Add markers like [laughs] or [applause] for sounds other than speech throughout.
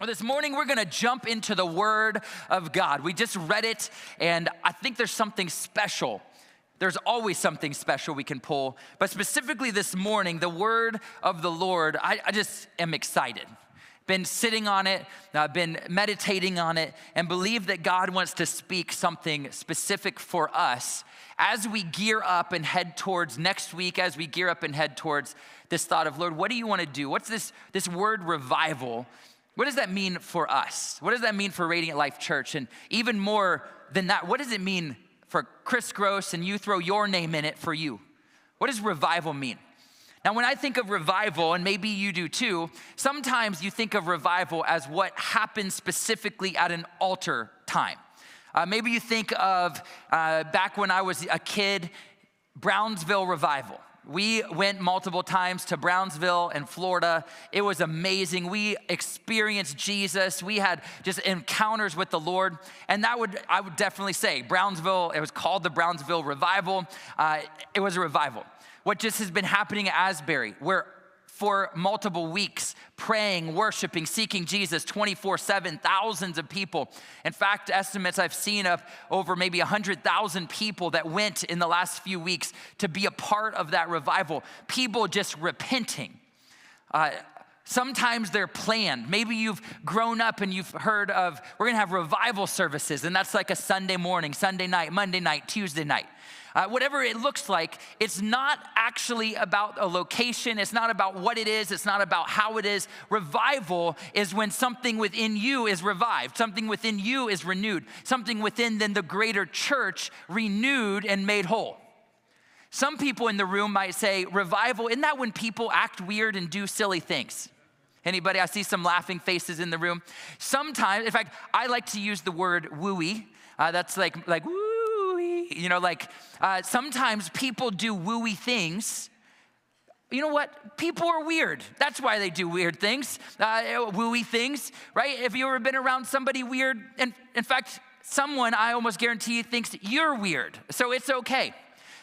Well, this morning we're gonna jump into the Word of God. We just read it, and I think there's something special. There's always something special we can pull, but specifically this morning, the Word of the Lord, I, I just am excited. Been sitting on it, I've been meditating on it, and believe that God wants to speak something specific for us as we gear up and head towards next week, as we gear up and head towards this thought of, Lord, what do you wanna do? What's this, this word revival? What does that mean for us? What does that mean for Radiant Life Church? And even more than that, what does it mean for Chris Gross and you throw your name in it for you? What does revival mean? Now, when I think of revival, and maybe you do too, sometimes you think of revival as what happens specifically at an altar time. Uh, maybe you think of uh, back when I was a kid, Brownsville revival. We went multiple times to Brownsville and Florida. It was amazing. We experienced Jesus. We had just encounters with the Lord. And that would, I would definitely say, Brownsville, it was called the Brownsville Revival. Uh, it was a revival. What just has been happening at Asbury, where for multiple weeks, praying, worshiping, seeking Jesus 24 7, thousands of people. In fact, estimates I've seen of over maybe 100,000 people that went in the last few weeks to be a part of that revival. People just repenting. Uh, Sometimes they're planned. Maybe you've grown up and you've heard of, we're gonna have revival services, and that's like a Sunday morning, Sunday night, Monday night, Tuesday night. Uh, whatever it looks like, it's not actually about a location. It's not about what it is. It's not about how it is. Revival is when something within you is revived, something within you is renewed, something within then the greater church renewed and made whole. Some people in the room might say, revival, isn't that when people act weird and do silly things? Anybody? I see some laughing faces in the room. Sometimes, in fact, I like to use the word wooey. Uh, that's like, like wooey. You know, like uh, sometimes people do wooey things. You know what? People are weird. That's why they do weird things, uh, wooey things, right? Have you ever been around somebody weird? And in fact, someone I almost guarantee thinks you're weird, so it's okay.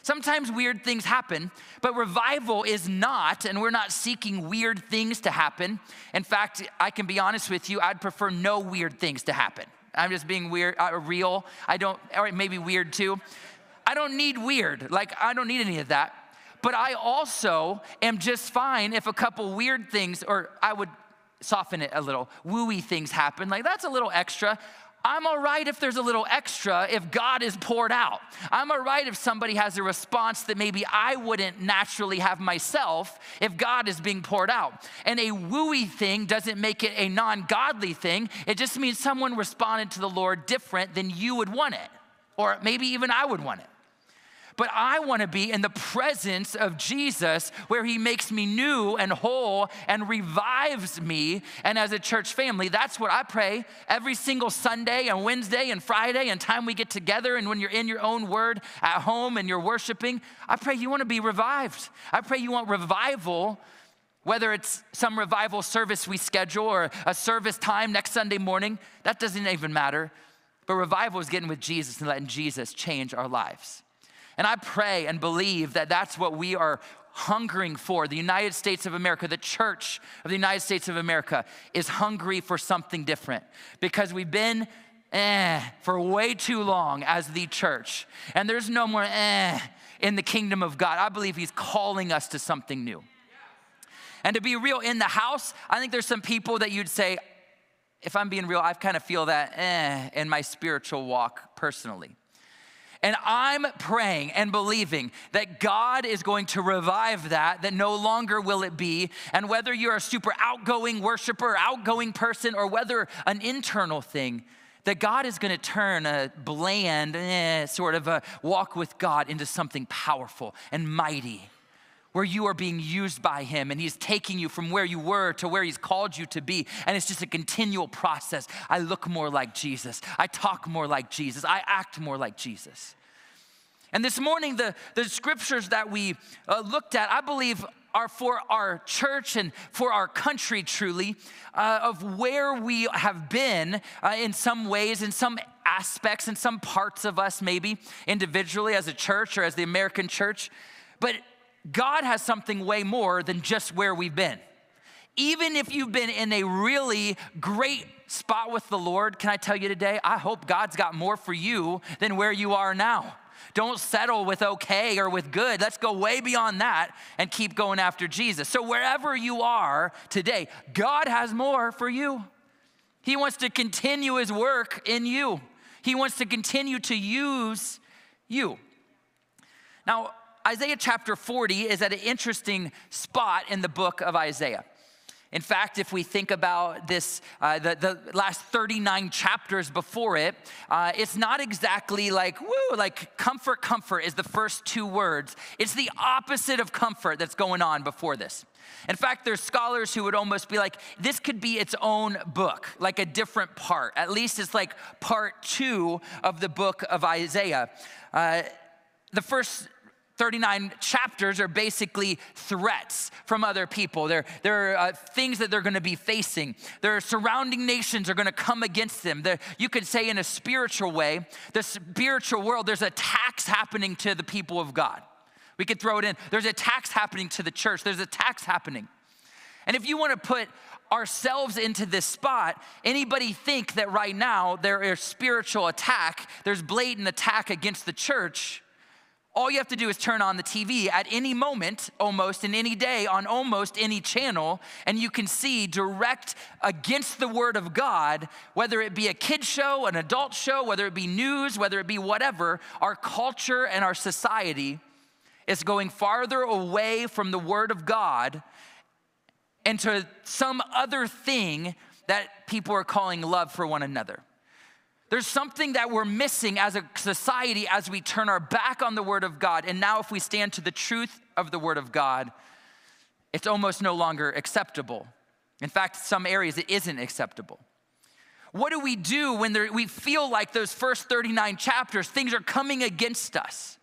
Sometimes weird things happen, but revival is not, and we're not seeking weird things to happen. In fact, I can be honest with you, I'd prefer no weird things to happen. I'm just being weird, uh, real. I don't, or maybe weird too. I don't need weird. Like, I don't need any of that. But I also am just fine if a couple weird things, or I would soften it a little, wooey things happen. Like, that's a little extra. I'm all right if there's a little extra if God is poured out. I'm all right if somebody has a response that maybe I wouldn't naturally have myself if God is being poured out. And a wooey thing doesn't make it a non godly thing, it just means someone responded to the Lord different than you would want it, or maybe even I would want it but I want to be in the presence of Jesus where he makes me new and whole and revives me. And as a church family, that's what I pray every single Sunday and Wednesday and Friday and time we get together and when you're in your own word at home and you're worshiping. I pray you want to be revived. I pray you want revival whether it's some revival service we schedule or a service time next Sunday morning, that doesn't even matter. But revival is getting with Jesus and letting Jesus change our lives. And I pray and believe that that's what we are hungering for. The United States of America, the church of the United States of America, is hungry for something different because we've been eh for way too long as the church. And there's no more eh in the kingdom of God. I believe He's calling us to something new. And to be real in the house, I think there's some people that you'd say, if I'm being real, I kind of feel that eh in my spiritual walk personally. And I'm praying and believing that God is going to revive that, that no longer will it be. And whether you're a super outgoing worshiper, outgoing person, or whether an internal thing, that God is going to turn a bland eh, sort of a walk with God into something powerful and mighty where you are being used by Him and He's taking you from where you were to where He's called you to be. And it's just a continual process. I look more like Jesus. I talk more like Jesus. I act more like Jesus. And this morning, the, the scriptures that we uh, looked at, I believe, are for our church and for our country truly, uh, of where we have been uh, in some ways, in some aspects, in some parts of us, maybe individually as a church or as the American church. But God has something way more than just where we've been. even if you've been in a really great spot with the Lord, can I tell you today, I hope God's got more for you than where you are now. Don't settle with okay or with good. Let's go way beyond that and keep going after Jesus. So, wherever you are today, God has more for you. He wants to continue his work in you, He wants to continue to use you. Now, Isaiah chapter 40 is at an interesting spot in the book of Isaiah. In fact, if we think about this, uh, the, the last 39 chapters before it, uh, it's not exactly like, woo, like comfort, comfort is the first two words. It's the opposite of comfort that's going on before this. In fact, there's scholars who would almost be like, this could be its own book, like a different part. At least it's like part two of the book of Isaiah. Uh, the first 39 chapters are basically threats from other people. They're, they're uh, things that they're going to be facing. Their surrounding nations are going to come against them. They're, you could say, in a spiritual way, the spiritual world, there's attacks happening to the people of God. We could throw it in. There's attacks happening to the church, there's attacks happening. And if you want to put ourselves into this spot, anybody think that right now there is spiritual attack, there's blatant attack against the church? All you have to do is turn on the TV at any moment, almost in any day, on almost any channel, and you can see direct against the Word of God, whether it be a kid show, an adult show, whether it be news, whether it be whatever, our culture and our society is going farther away from the Word of God into some other thing that people are calling love for one another. There's something that we're missing as a society as we turn our back on the Word of God. And now, if we stand to the truth of the Word of God, it's almost no longer acceptable. In fact, some areas it isn't acceptable. What do we do when there, we feel like those first 39 chapters, things are coming against us?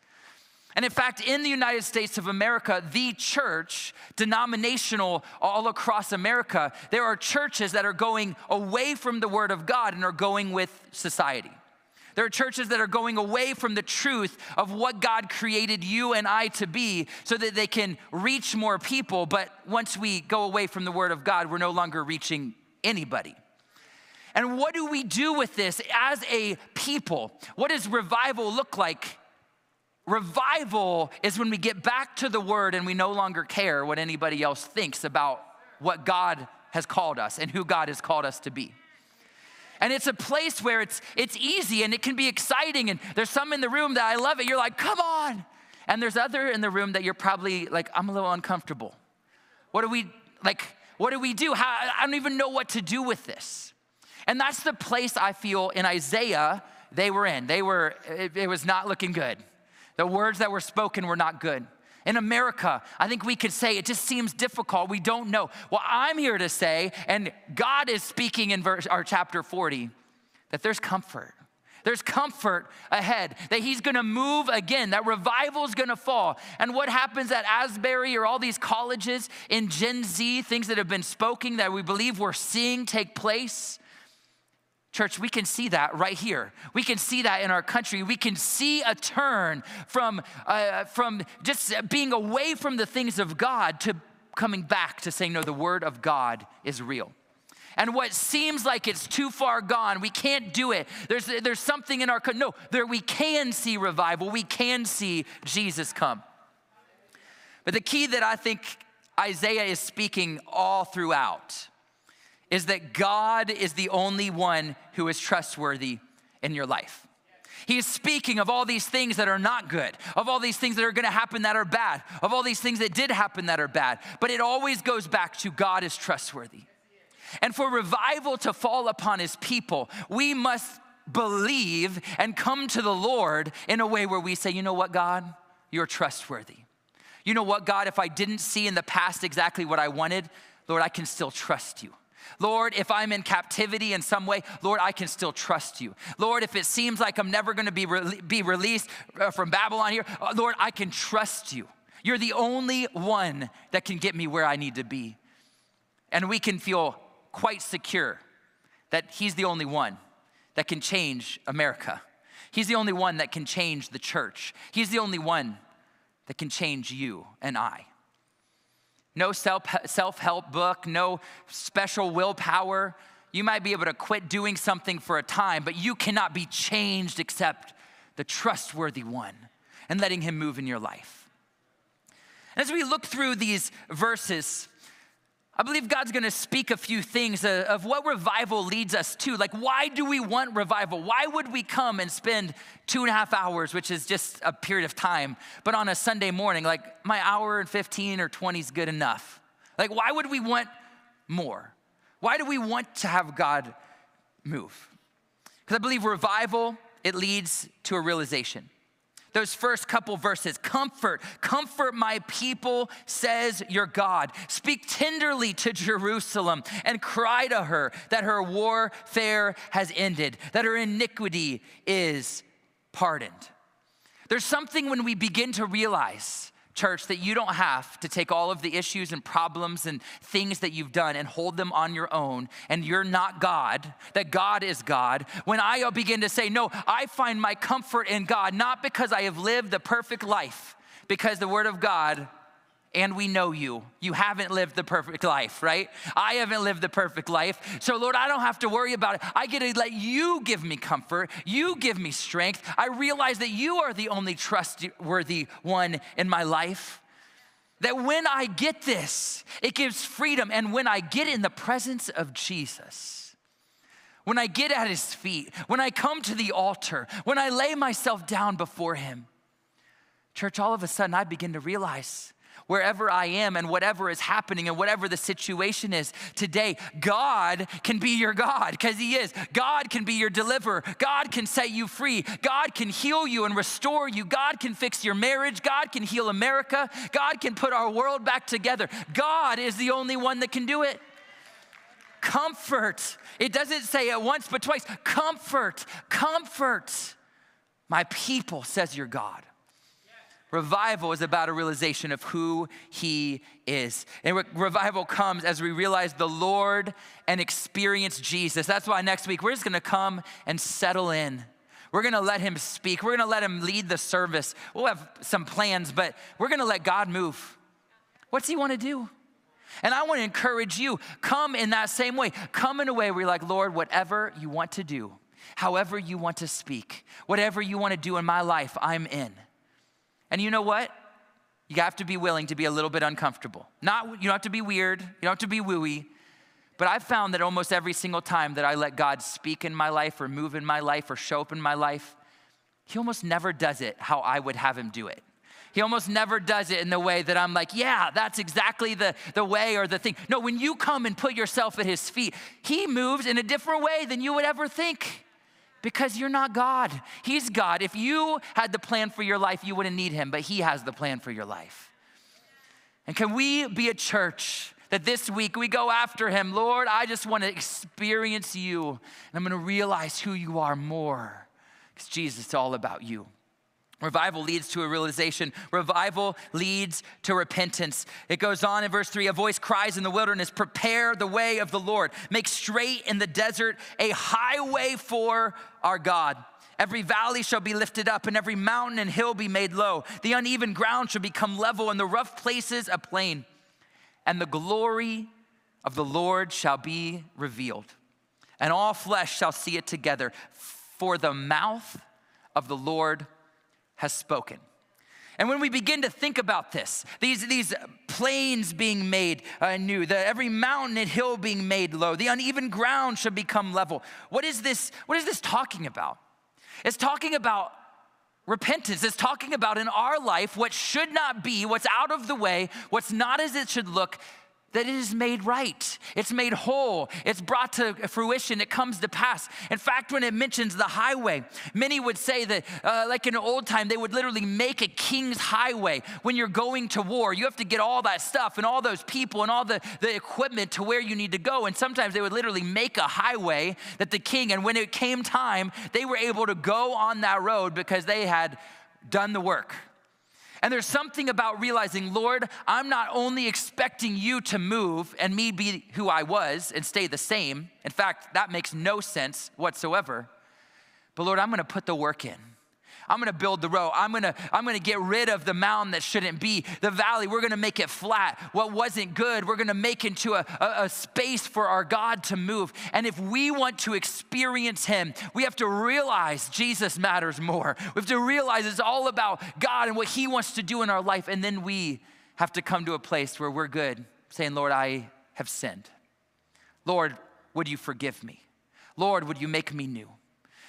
And in fact, in the United States of America, the church, denominational all across America, there are churches that are going away from the Word of God and are going with society. There are churches that are going away from the truth of what God created you and I to be so that they can reach more people. But once we go away from the Word of God, we're no longer reaching anybody. And what do we do with this as a people? What does revival look like Revival is when we get back to the word and we no longer care what anybody else thinks about what God has called us and who God has called us to be. And it's a place where it's it's easy and it can be exciting and there's some in the room that I love it. You're like, "Come on." And there's other in the room that you're probably like, "I'm a little uncomfortable." What do we like what do we do? How, I don't even know what to do with this. And that's the place I feel in Isaiah they were in. They were it, it was not looking good. The words that were spoken were not good. In America, I think we could say it just seems difficult. We don't know. Well, I'm here to say, and God is speaking in verse our chapter 40, that there's comfort. There's comfort ahead, that he's gonna move again, that revival's gonna fall. And what happens at Asbury or all these colleges in Gen Z, things that have been spoken that we believe we're seeing take place, Church, we can see that right here. We can see that in our country. We can see a turn from, uh, from just being away from the things of God to coming back to saying, no, the word of God is real. And what seems like it's too far gone, we can't do it. There's, there's something in our, no, there we can see revival. We can see Jesus come. But the key that I think Isaiah is speaking all throughout is that God is the only one who is trustworthy in your life. He is speaking of all these things that are not good, of all these things that are gonna happen that are bad, of all these things that did happen that are bad. But it always goes back to God is trustworthy. And for revival to fall upon his people, we must believe and come to the Lord in a way where we say, you know what, God, you're trustworthy. You know what, God, if I didn't see in the past exactly what I wanted, Lord, I can still trust you. Lord, if I'm in captivity in some way, Lord, I can still trust you. Lord, if it seems like I'm never gonna be, re- be released uh, from Babylon here, uh, Lord, I can trust you. You're the only one that can get me where I need to be. And we can feel quite secure that He's the only one that can change America. He's the only one that can change the church. He's the only one that can change you and I. no self help book, no special willpower. You might be able to quit doing something for a time, but you cannot be changed except the trustworthy one and letting him move in your life. As we look through these verses, I believe God's gonna speak a few things of what revival leads us to. Like, why do we want revival? Why would we come and spend two and a half hours, which is just a period of time, but on a Sunday morning, like my hour and 15 or 20 is good enough? Like, why would we want more? Why do we want to have God move? Because I believe revival, it leads to a realization those first couple verses comfort, comfort my people, says your God. Speak tenderly to Jerusalem and cry to her that her warfare has ended, that her iniquity is pardoned. There's something when we begin to realize church, that you don't have to take all of the issues and problems and things that you've done and hold them on your own, and you're not God, that God is God. When I begin to say, No, I find my comfort in God, not because I have lived the perfect life, because the Word of God and we know you. You haven't lived the perfect life, right? I haven't lived the perfect life. So, Lord, I don't have to worry about it. I get to let you give me comfort. You give me strength. I realize that you are the only trustworthy one in my life. That when I get this, it gives freedom. And when I get in the presence of Jesus, when I get at his feet, when I come to the altar, when I lay myself down before him, church, all of a sudden I begin to realize wherever I am and whatever is happening and whatever the situation is today, God can be your God because He is. God can be your deliverer. God can set you free. God can heal you and restore you. God can fix your marriage. God can heal America. God can put our world back together. God is the only one that can do it. Comfort. It doesn't say it once but twice. Comfort, comfort. My people, says your God. Revival is about a realization of who He is. And re- revival comes as we realize the Lord and experience Jesus. That's why next week we're just gonna come and settle in. We're gonna let Him speak. We're gonna let Him lead the service. We'll have some plans, but we're gonna let God move. What's He wanna do? And I wanna encourage you come in that same way. Come in a way where you're like, Lord, whatever you want to do, however you want to speak, whatever you wanna do in my life, I'm in. And you know what? You have to be willing to be a little bit uncomfortable. Not, you don't have to be weird, you don't have to be wooey. But I've found that almost every single time that I let God speak in my life or move in my life or show up in my life, He almost never does it how I would have Him do it. He almost never does it in the way that I'm like, yeah, that's exactly the, the way or the thing. No, when you come and put yourself at his feet, he moves in a different way than you would ever think because you're not God. He's God. If you had the plan for your life, you wouldn't need Him, but He has the plan for your life. And can we be a church that this week we go after Him? Lord, I just want to experience you, and I'm going to realize who you are more because Jesus, it's all about you. Revival leads to a realization. Revival leads to repentance. It goes on in verse 3 A voice cries in the wilderness, Prepare the way of the Lord. Make straight in the desert a highway for our God. Every valley shall be lifted up, and every mountain and hill be made low. The uneven ground shall become level, and the rough places a plain. And the glory of the Lord shall be revealed, and all flesh shall see it together. For the mouth of the Lord has spoken. And when we begin to think about this, these, these plains being made uh, new, the, every mountain and hill being made low, the uneven ground should become level. What is this, what is this talking about? It's talking about repentance. It's talking about in our life what should not be, what's out of the way, what's not as it should look, that it is made right, it's made whole, it's brought to fruition, it comes to pass. In fact, when it mentions the highway, many would say that, uh, like in old time, they would literally make a king's highway. When you're going to war, you have to get all that stuff and all those people and all the, the equipment to where you need to go. And sometimes they would literally make a highway that the king, and when it came time, they were able to go on that road because they had done the work. And there's something about realizing, Lord, I'm not only expecting you to move and me be who I was and stay the same. In fact, that makes no sense whatsoever. But Lord, I'm gonna put the work in. I'm gonna build the road. I'm gonna, I'm gonna get rid of the mountain that shouldn't be. The valley, we're gonna make it flat. What wasn't good, we're gonna make into a, a, a space for our God to move. And if we want to experience Him, we have to realize Jesus matters more. We have to realize it's all about God and what He wants to do in our life. And then we have to come to a place where we're good, saying, Lord, I have sinned. Lord, would you forgive me? Lord, would you make me new?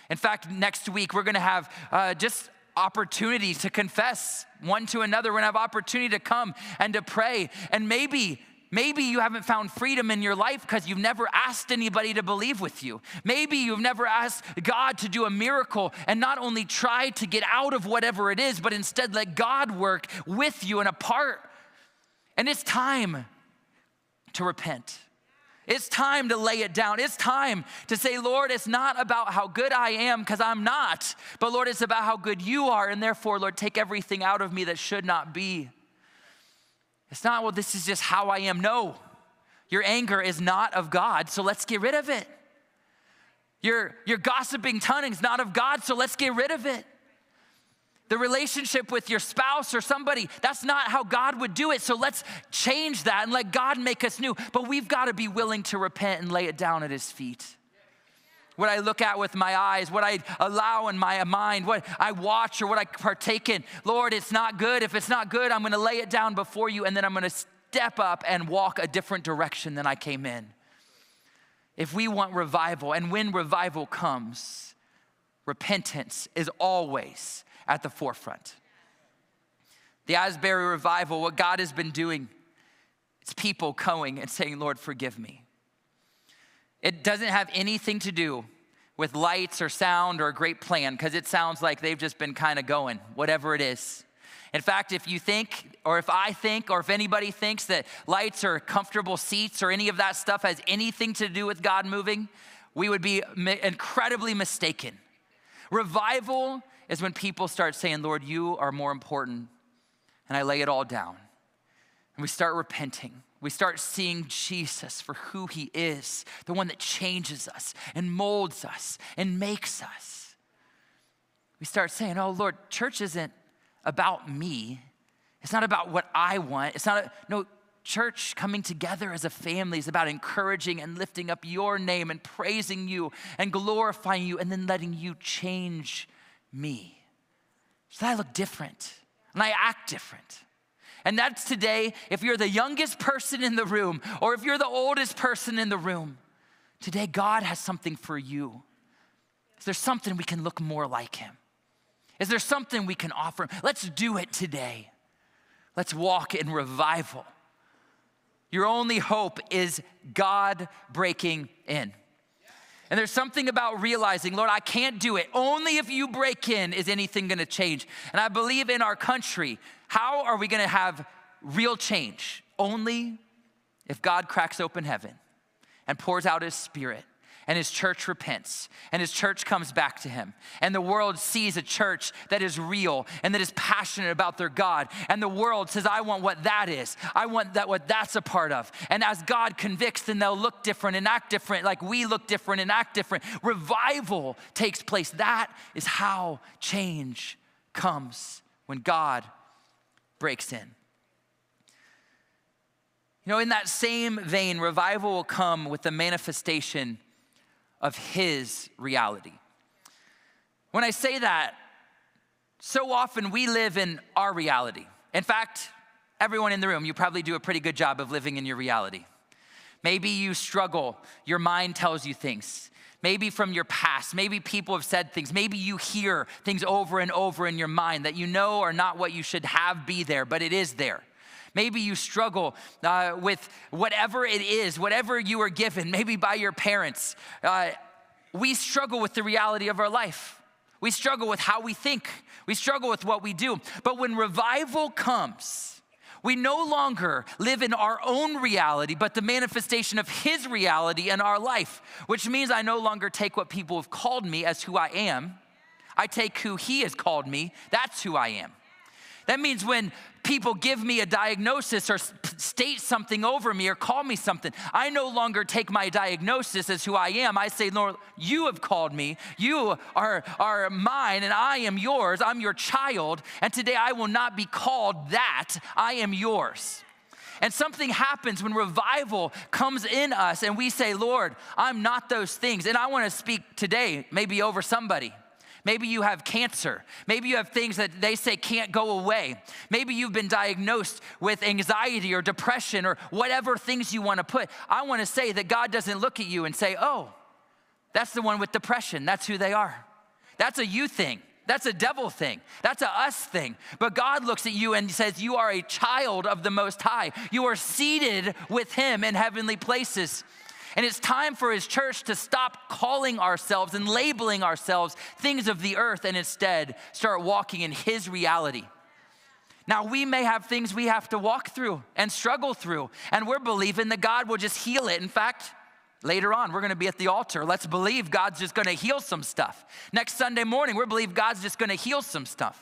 In fact, next week we're gonna have uh, just opportunity to confess one to another. We're gonna have opportunity to come and to pray. And maybe Maybe you haven't found freedom in your life because you've never asked anybody to believe with you. Maybe you've never asked God to do a miracle and not only try to get out of whatever it is, but instead let God work with you and apart. And it's time to repent. It's time to lay it down. It's time to say, Lord, it's not about how good I am, because I'm not, but Lord, it's about how good you are. And therefore, Lord, take everything out of me that should not be. It's not, well, this is just how I am. No, your anger is not of God, so let's get rid of it. Your, your gossiping tongue is not of God, so let's get rid of it the relationship with your spouse or somebody. That's not how God would do it. So let's change that and let God make us new. But we've got to be willing to repent and lay it down at His feet. What I look at with my eyes, what I allow in my mind, what I watch or what I partake in. Lord, it's not good. If it's not good, I'm going to lay it down before you and then I'm going to step up and walk a different direction than I came in. If we want revival, and when revival comes, repentance is always at the forefront. The Asbury revival, what God has been doing, it's people going and saying, Lord, forgive me. It doesn't have anything to do with lights or sound or a great plan because it sounds like they've just been kind of going, whatever it is. In fact, if you think, or if I think, or if anybody thinks that lights or comfortable seats or any of that stuff has anything to do with God moving, we would be incredibly mistaken. Revival is when people start saying, Lord, you are more important. And I lay it all down. And we start repenting. We start seeing Jesus for who he is, the one that changes us and molds us and makes us. We start saying, Oh, Lord, church isn't about me. It's not about what I want. It's not, a, no, church coming together as a family is about encouraging and lifting up your name and praising you and glorifying you and then letting you change me so that I look different and I act different. And that's today, if you're the youngest person in the room or if you're the oldest person in the room, today God has something for you. Is there something we can look more like Him? Is there something we can offer Him? Let's do it today. Let's walk in revival. Your only hope is God breaking in. And there's something about realizing, Lord, I can't do it. Only if you break in is anything gonna change. And I believe in our country, how are we gonna have real change? Only if God cracks open heaven and pours out his spirit and his church repents and his church comes back to him. And the world sees a church that is real and that is passionate about their god. And the world says i want what that is. I want that what that's a part of. And as god convicts then they'll look different and act different like we look different and act different. Revival takes place. That is how change comes when god breaks in. You know, in that same vein, revival will come with the manifestation of His reality. When I say that, so often we live in our reality. In fact, everyone in the room, you probably do a pretty good job of living in your reality. Maybe you struggle, your mind tells you things. Maybe from your past, maybe people have said things, maybe you hear things over and over in your mind that you know are not what you should have be there, but it is there. Maybe you struggle uh, with whatever it is, whatever you were given, maybe by your parents. Uh, we struggle with the reality of our life. We struggle with how we think. We struggle with what we do. But when revival comes, we no longer live in our own reality, but the manifestation of His reality in our life, which means I no longer take what people have called me as who I am. I take who He has called me, that's who I am. That means when people give me a diagnosis or state something over me or call me something, I no longer take my diagnosis as who I am. I say, Lord, you have called me. You are, are mine and I am yours. I'm your child. And today I will not be called that. I am yours. And something happens when revival comes in us and we say, Lord, I'm not those things. And I want to speak today, maybe over somebody. Maybe you have cancer. Maybe you have things that they say can't go away. Maybe you've been diagnosed with anxiety or depression or whatever things you want to put. I want to say that God doesn't look at you and say, oh, that's the one with depression. That's who they are. That's a you thing. That's a devil thing. That's a us thing. But God looks at you and says, You are a child of the Most High. You are seated with Him in heavenly places. And it's time for his church to stop calling ourselves and labeling ourselves things of the earth and instead start walking in his reality. Now, we may have things we have to walk through and struggle through, and we're believing that God will just heal it. In fact, later on, we're gonna be at the altar. Let's believe God's just gonna heal some stuff. Next Sunday morning, we believe God's just gonna heal some stuff.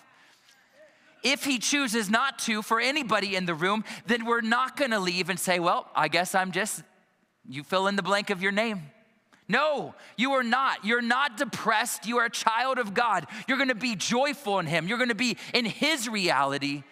If He chooses not to for anybody in the room, then we're not gonna leave and say, Well, I guess I'm just you fill in the blank of your name. No, you are not. You're not depressed. You are a child of God. You're gonna be joyful in Him. You're gonna be in His reality.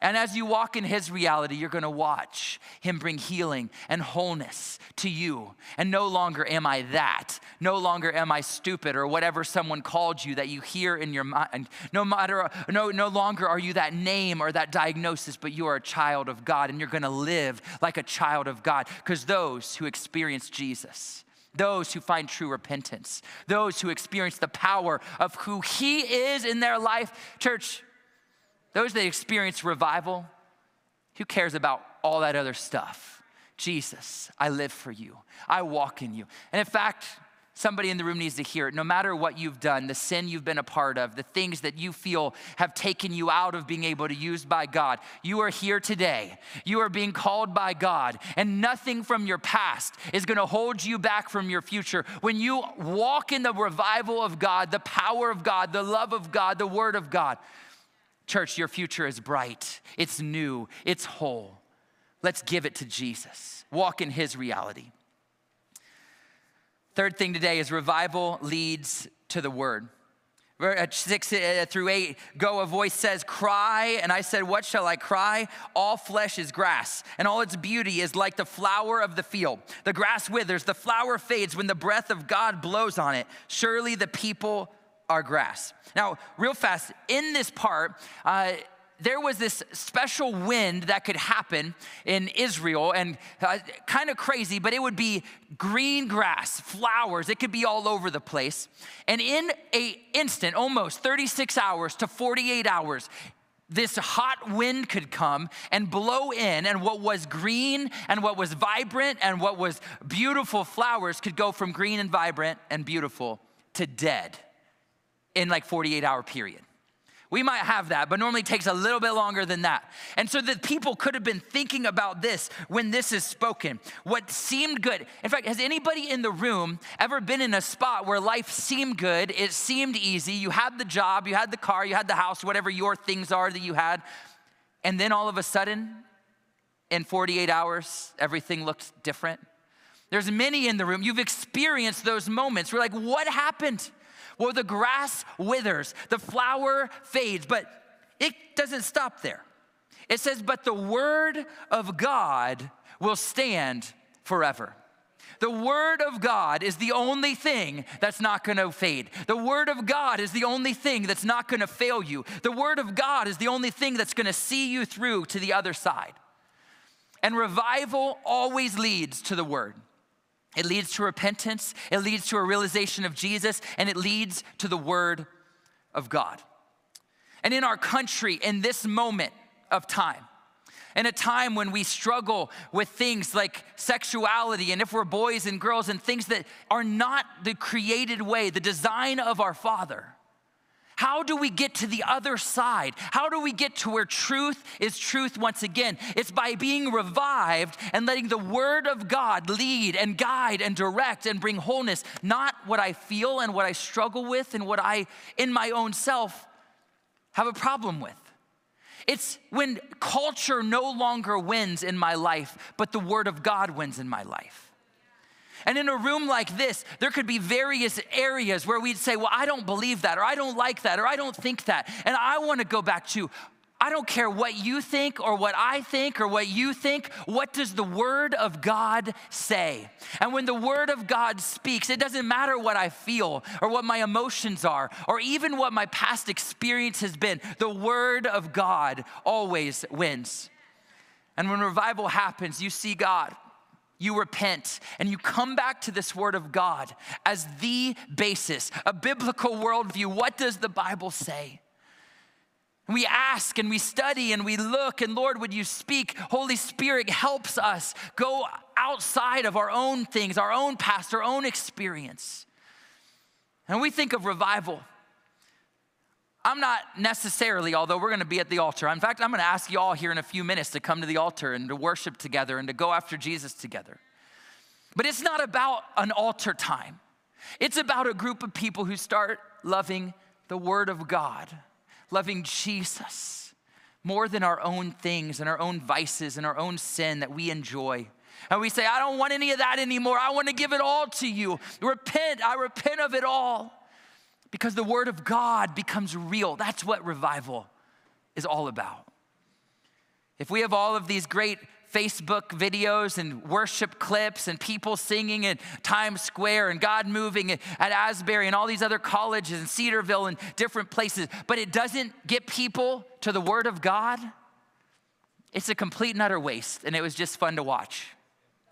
And as you walk in His reality, you're gonna watch Him bring healing and wholeness to you. And no longer am I that. No longer am I stupid or whatever someone called you that you hear in your mind. No matter, no, no longer are you that name or that diagnosis, but you are a child of God and you're gonna live like a child of God. Because those who experience Jesus, those who find true repentance, those who experience the power of who He is in their life, church, those that experience revival, who cares about all that other stuff? Jesus, I live for you. I walk in you. And in fact, somebody in the room needs to hear it. No matter what you've done, the sin you've been a part of, the things that you feel have taken you out of being able to use by God, you are here today. You are being called by God, and nothing from your past is going to hold you back from your future. When you walk in the revival of God, the power of God, the love of God, the word of God, Church, your future is bright, it's new, it's whole. Let's give it to Jesus. Walk in his reality. Third thing today is revival leads to the word. Six uh, through eight, go, a voice says, Cry. And I said, What shall I cry? All flesh is grass, and all its beauty is like the flower of the field. The grass withers, the flower fades when the breath of God blows on it. Surely the people are grass. Now, real fast, in this part, uh, there was this special wind that could happen in Israel and uh, kind of crazy, but it would be green grass, flowers, it could be all over the place. And in a instant, almost 36 hours to 48 hours, this hot wind could come and blow in, and what was green and what was vibrant and what was beautiful flowers could go from green and vibrant and beautiful to dead in like 48 hour period. We might have that, but normally takes a little bit longer than that. And so the people could have been thinking about this when this is spoken. What seemed good. In fact, has anybody in the room ever been in a spot where life seemed good? It seemed easy. You had the job, you had the car, you had the house, whatever your things are that you had. And then all of a sudden, in 48 hours, everything looked different. There's many in the room. You've experienced those moments. We're like, what happened? Well, the grass withers, the flower fades, but it doesn't stop there. It says, But the word of God will stand forever. The Word of God is the only thing that's not gonna fade. The Word of God is the only thing that's not gonna fail you. The Word of God is the only thing that's gonna see you through to the other side. And revival always leads to the Word. It leads to repentance, it leads to a realization of Jesus, and it leads to the Word of God. And in our country, in this moment of time, in a time when we struggle with things like sexuality, and if we're boys and girls, and things that are not the created way, the design of our Father, how do we get to the other side? How do we get to where truth is truth once again? It's by being revived and letting the Word of God lead and guide and direct and bring wholeness, not what I feel and what I struggle with and what I, in my own self, have a problem with. It's when culture no longer wins in my life, but the Word of God wins in my life. And in a room like this, there could be various areas where we'd say, Well, I don't believe that, or I don't like that, or I don't think that. And I want to go back to, I don't care what you think or what I think or what you think. What does the Word of God say? And when the Word of God speaks, it doesn't matter what I feel or what my emotions are or even what my past experience has been. The Word of God always wins. And when revival happens, you see God you repent and you come back to this word of God as the basis, a biblical worldview. What does the Bible say? And we ask and we study and we look, and Lord, would you speak? Holy Spirit helps us go outside of our own things, our own past, our own experience. And we think of revival. I'm not necessarily, although we're gonna be at the altar. In fact, I'm gonna ask you all here in a few minutes to come to the altar and to worship together and to go after Jesus together. But it's not about an altar time, it's about a group of people who start loving the Word of God loving Jesus more than our own things and our own vices and our own sin that we enjoy. And we say, I don't want any of that anymore. I want to give it all to you. Repent. I repent of it all. Because the word of God becomes real. That's what revival is all about. If we have all of these great Facebook videos and worship clips and people singing in Times Square and God moving at Asbury and all these other colleges and Cedarville and different places, but it doesn't get people to the Word of God, it's a complete and utter waste. And it was just fun to watch.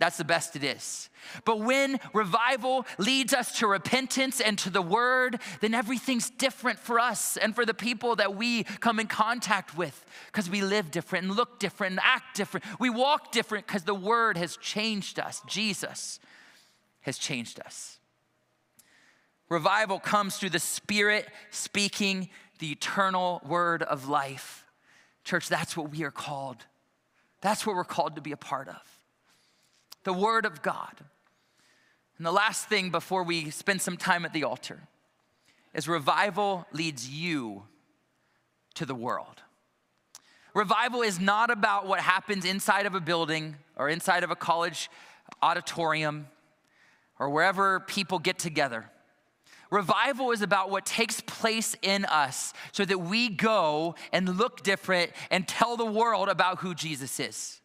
That's the best it is. But when revival leads us to repentance and to the word, then everything's different for us and for the people that we come in contact with because we live different and look different and act different. We walk different because the word has changed us. Jesus has changed us. Revival comes through the Spirit speaking the eternal word of life. Church, that's what we are called. That's what we're called to be a part of the Word of God. And the last thing before we spend some time at the altar is revival leads you to the world. Revival is not about what happens inside of a building or inside of a college auditorium or wherever people get together. Revival is about what takes place in us so that we go and look different and tell the world about who Jesus is.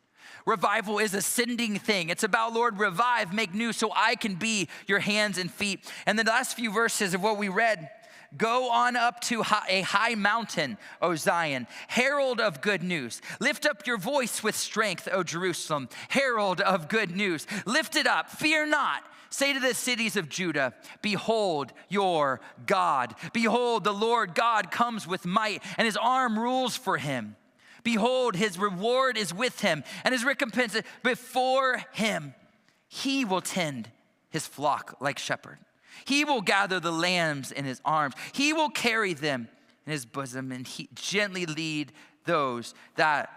Revival is a sending thing. It's about, Lord, revive, make new so I can be your hands and feet. And the last few verses of what we read Go on up to a high mountain, O Zion, herald of good news. Lift up your voice with strength, O Jerusalem, herald of good news. Lift it up, fear not. Say to the cities of Judah, Behold your God. Behold, the Lord God comes with might, and his arm rules for him. Behold, his reward is with him, and his recompense before him. He will tend his flock like shepherd. He will gather the lambs in his arms. He will carry them in his bosom and he gently lead those that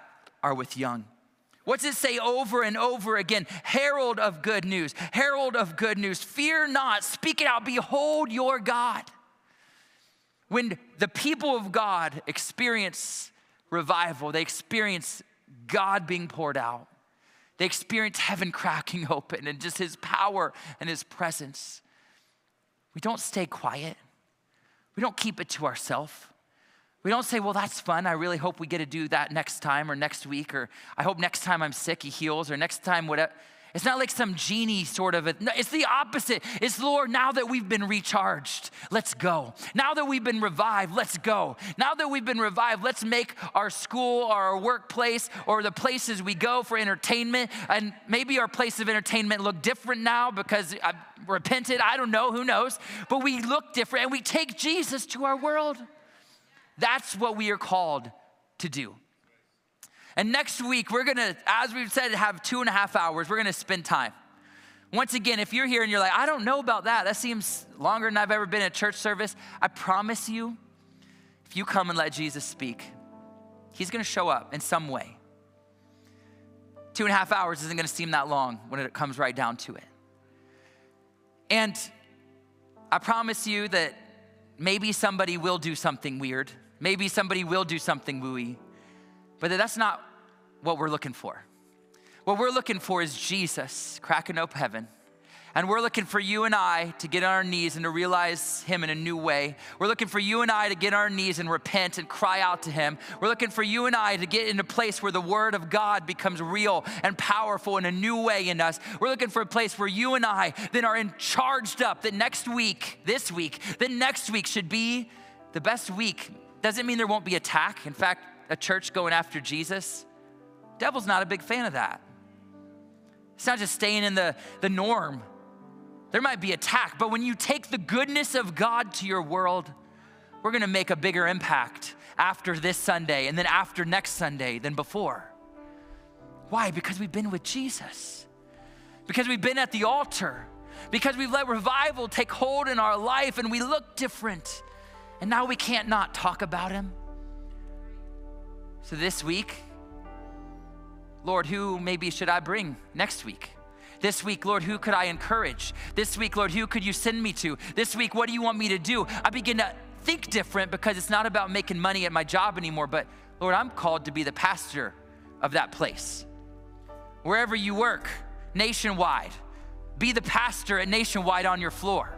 are with young. What's it say over and over again? Herald of good news, herald of good news. Fear not, speak it out. Behold your God. When the people of God experience revival. They experience God being poured out. They experience heaven [laughs] cracking open and just his power and his presence. We don't stay quiet. We don't keep it to ourselves. We don't say, well, that's fun. I really hope we get to do that next time or next week, or I hope next time I'm sick, he heals, or next time, whatever. It's not like some genie sort of, a, no, it's the opposite. It's Lord, now that we've been recharged, let's go. Now that we've been revived, let's go. Now that we've been revived, let's make our school or our workplace or the places we go for entertainment, and maybe our place of entertainment look different now because I've repented. I don't know, who knows? But we look different and we take Jesus to our world. That's what we are called to do. And next week, we're gonna, as we've said, have two and a half hours. We're gonna spend time. Once again, if you're here and you're like, I don't know about that, that seems longer than I've ever been at church service, I promise you, if you come and let Jesus speak, he's gonna show up in some way. Two and a half hours isn't gonna seem that long when it comes right down to it. And I promise you that maybe somebody will do something weird. Maybe somebody will do something wooey. But that's not what we're looking for. What we're looking for is Jesus cracking open heaven and we're looking for you and I to get on our knees and to realize Him in a new way. We're looking for you and I to get on our knees and repent and cry out to Him. We're looking for you and I to get in a place where the Word of God becomes real and powerful in a new way in us. We're looking for a place where you and I then are in charged up that next week, this week, the next week should be the best week. Doesn't mean there won't be attack. In fact, a church going after Jesus, devil's not a big fan of that. It's not just staying in the, the norm. There might be attack, but when you take the goodness of God to your world, we're gonna make a bigger impact after this Sunday and then after next Sunday than before. Why? Because we've been with Jesus, because we've been at the altar, because we've let revival take hold in our life and we look different. And now we can't not talk about him. So this week, Lord, who maybe should I bring next week? This week, Lord, who could I encourage? This week, Lord, who could you send me to? This week, what do you want me to do? I begin to think different because it's not about making money at my job anymore, but Lord, I'm called to be the pastor of that place. Wherever you work, nationwide, be the pastor at nationwide on your floor.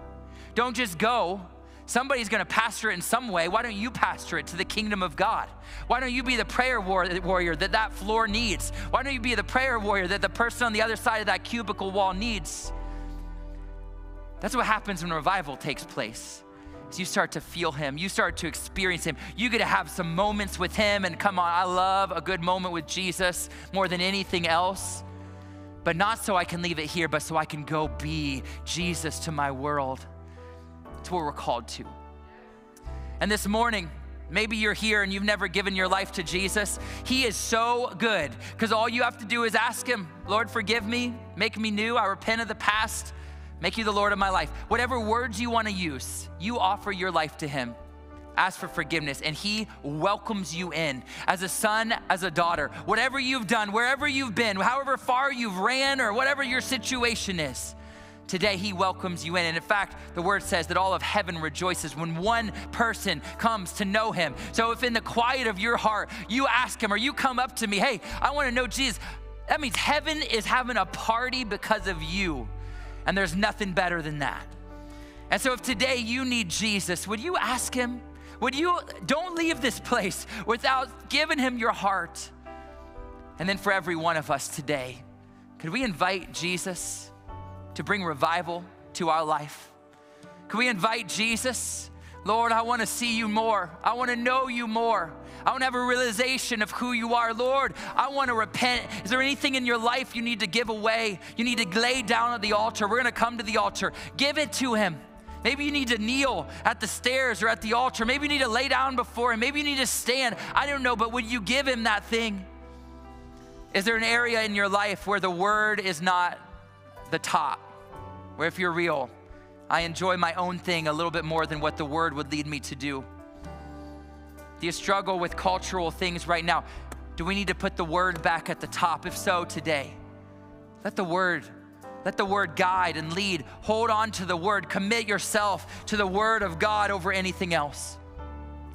Don't just go Somebody's gonna pastor it in some way. Why don't you pastor it to the kingdom of God? Why don't you be the prayer warrior that that floor needs? Why don't you be the prayer warrior that the person on the other side of that cubicle wall needs? That's what happens when revival takes place. You start to feel him, you start to experience him. You get to have some moments with him and come on, I love a good moment with Jesus more than anything else. But not so I can leave it here, but so I can go be Jesus to my world. It's what we're called to. And this morning, maybe you're here and you've never given your life to Jesus. He is so good because all you have to do is ask Him, Lord, forgive me, make me new. I repent of the past, make you the Lord of my life. Whatever words you want to use, you offer your life to Him. Ask for forgiveness, and He welcomes you in as a son, as a daughter. Whatever you've done, wherever you've been, however far you've ran, or whatever your situation is, Today, He welcomes you in. And in fact, the word says that all of heaven rejoices when one person comes to know Him. So if in the quiet of your heart you ask Him or you come up to me, hey, I want to know Jesus, that means heaven is having a party because of you. And there's nothing better than that. And so if today you need Jesus, would you ask Him? Would you, don't leave this place without giving Him your heart. And then for every one of us today, could we invite Jesus? To bring revival to our life? Can we invite Jesus? Lord, I want to see you more. I want to know you more. I want to have a realization of who you are. Lord, I want to repent. Is there anything in your life you need to give away? You need to lay down at the altar. We're going to come to the altar. Give it to Him. Maybe you need to kneel at the stairs or at the altar. Maybe you need to lay down before Him. Maybe you need to stand. I don't know, but would you give Him that thing? Is there an area in your life where the word is not the top, where if you're real, I enjoy my own thing a little bit more than what the word would lead me to do? Do you struggle with cultural things right now? Do we need to put the word back at the top? If so, today, let the word let the word guide and lead. Hold on to the word. Commit yourself to the word of God over anything else.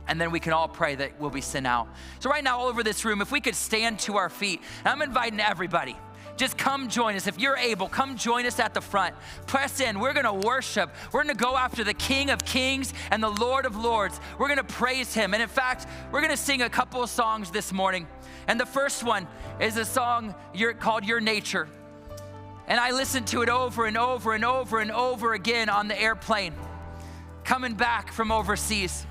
And then we can all pray that we'll be sent out. So, right now, all over this room, if we could stand to our feet, I'm inviting everybody just come join us. If you're able, come join us at the front. Press in. We're going to worship. We're going to go after the King of Kings and the Lord of Lords. We're going to praise him. And in fact, we're going to sing a couple of songs this morning. And the first one is a song called Your Nature. And I listened to it over and over and over and over again on the airplane coming back from overseas.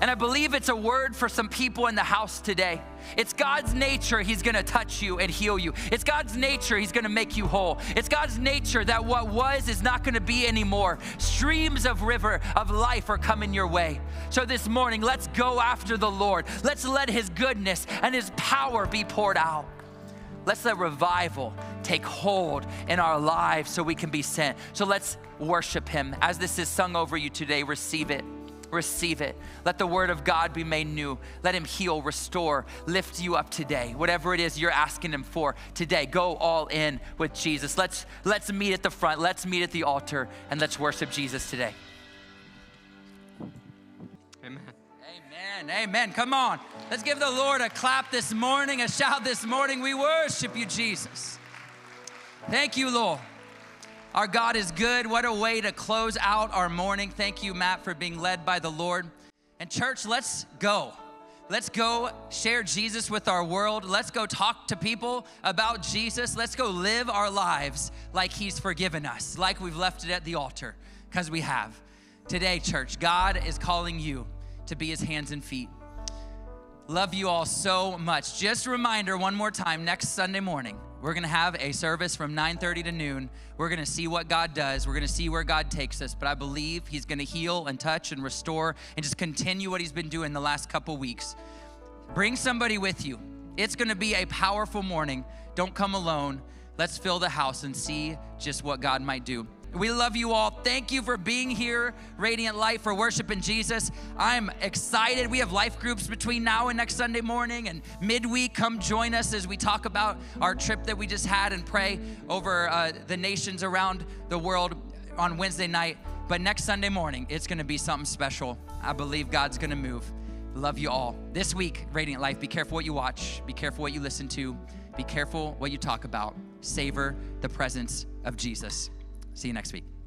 And I believe it's a word for some people in the house today. It's God's nature, He's gonna touch you and heal you. It's God's nature, He's gonna make you whole. It's God's nature that what was is not gonna be anymore. Streams of river of life are coming your way. So this morning, let's go after the Lord. Let's let His goodness and His power be poured out. Let's let revival take hold in our lives so we can be sent. So let's worship Him. As this is sung over you today, receive it receive it. Let the word of God be made new. Let him heal, restore, lift you up today. Whatever it is you're asking him for today, go all in with Jesus. Let's let's meet at the front. Let's meet at the altar and let's worship Jesus today. Amen. Amen. Amen. Come on. Let's give the Lord a clap this morning, a shout this morning. We worship you, Jesus. Thank you, Lord. Our God is good. What a way to close out our morning. Thank you, Matt, for being led by the Lord. And, church, let's go. Let's go share Jesus with our world. Let's go talk to people about Jesus. Let's go live our lives like He's forgiven us, like we've left it at the altar, because we have. Today, church, God is calling you to be His hands and feet. Love you all so much. Just a reminder one more time next Sunday morning, we're going to have a service from 9:30 to noon. We're going to see what God does. We're going to see where God takes us, but I believe he's going to heal and touch and restore and just continue what he's been doing the last couple weeks. Bring somebody with you. It's going to be a powerful morning. Don't come alone. Let's fill the house and see just what God might do. We love you all. Thank you for being here, Radiant Life, for worshiping Jesus. I'm excited. We have life groups between now and next Sunday morning and midweek. Come join us as we talk about our trip that we just had and pray over uh, the nations around the world on Wednesday night. But next Sunday morning, it's going to be something special. I believe God's going to move. Love you all. This week, Radiant Life, be careful what you watch, be careful what you listen to, be careful what you talk about. Savor the presence of Jesus. See you next week.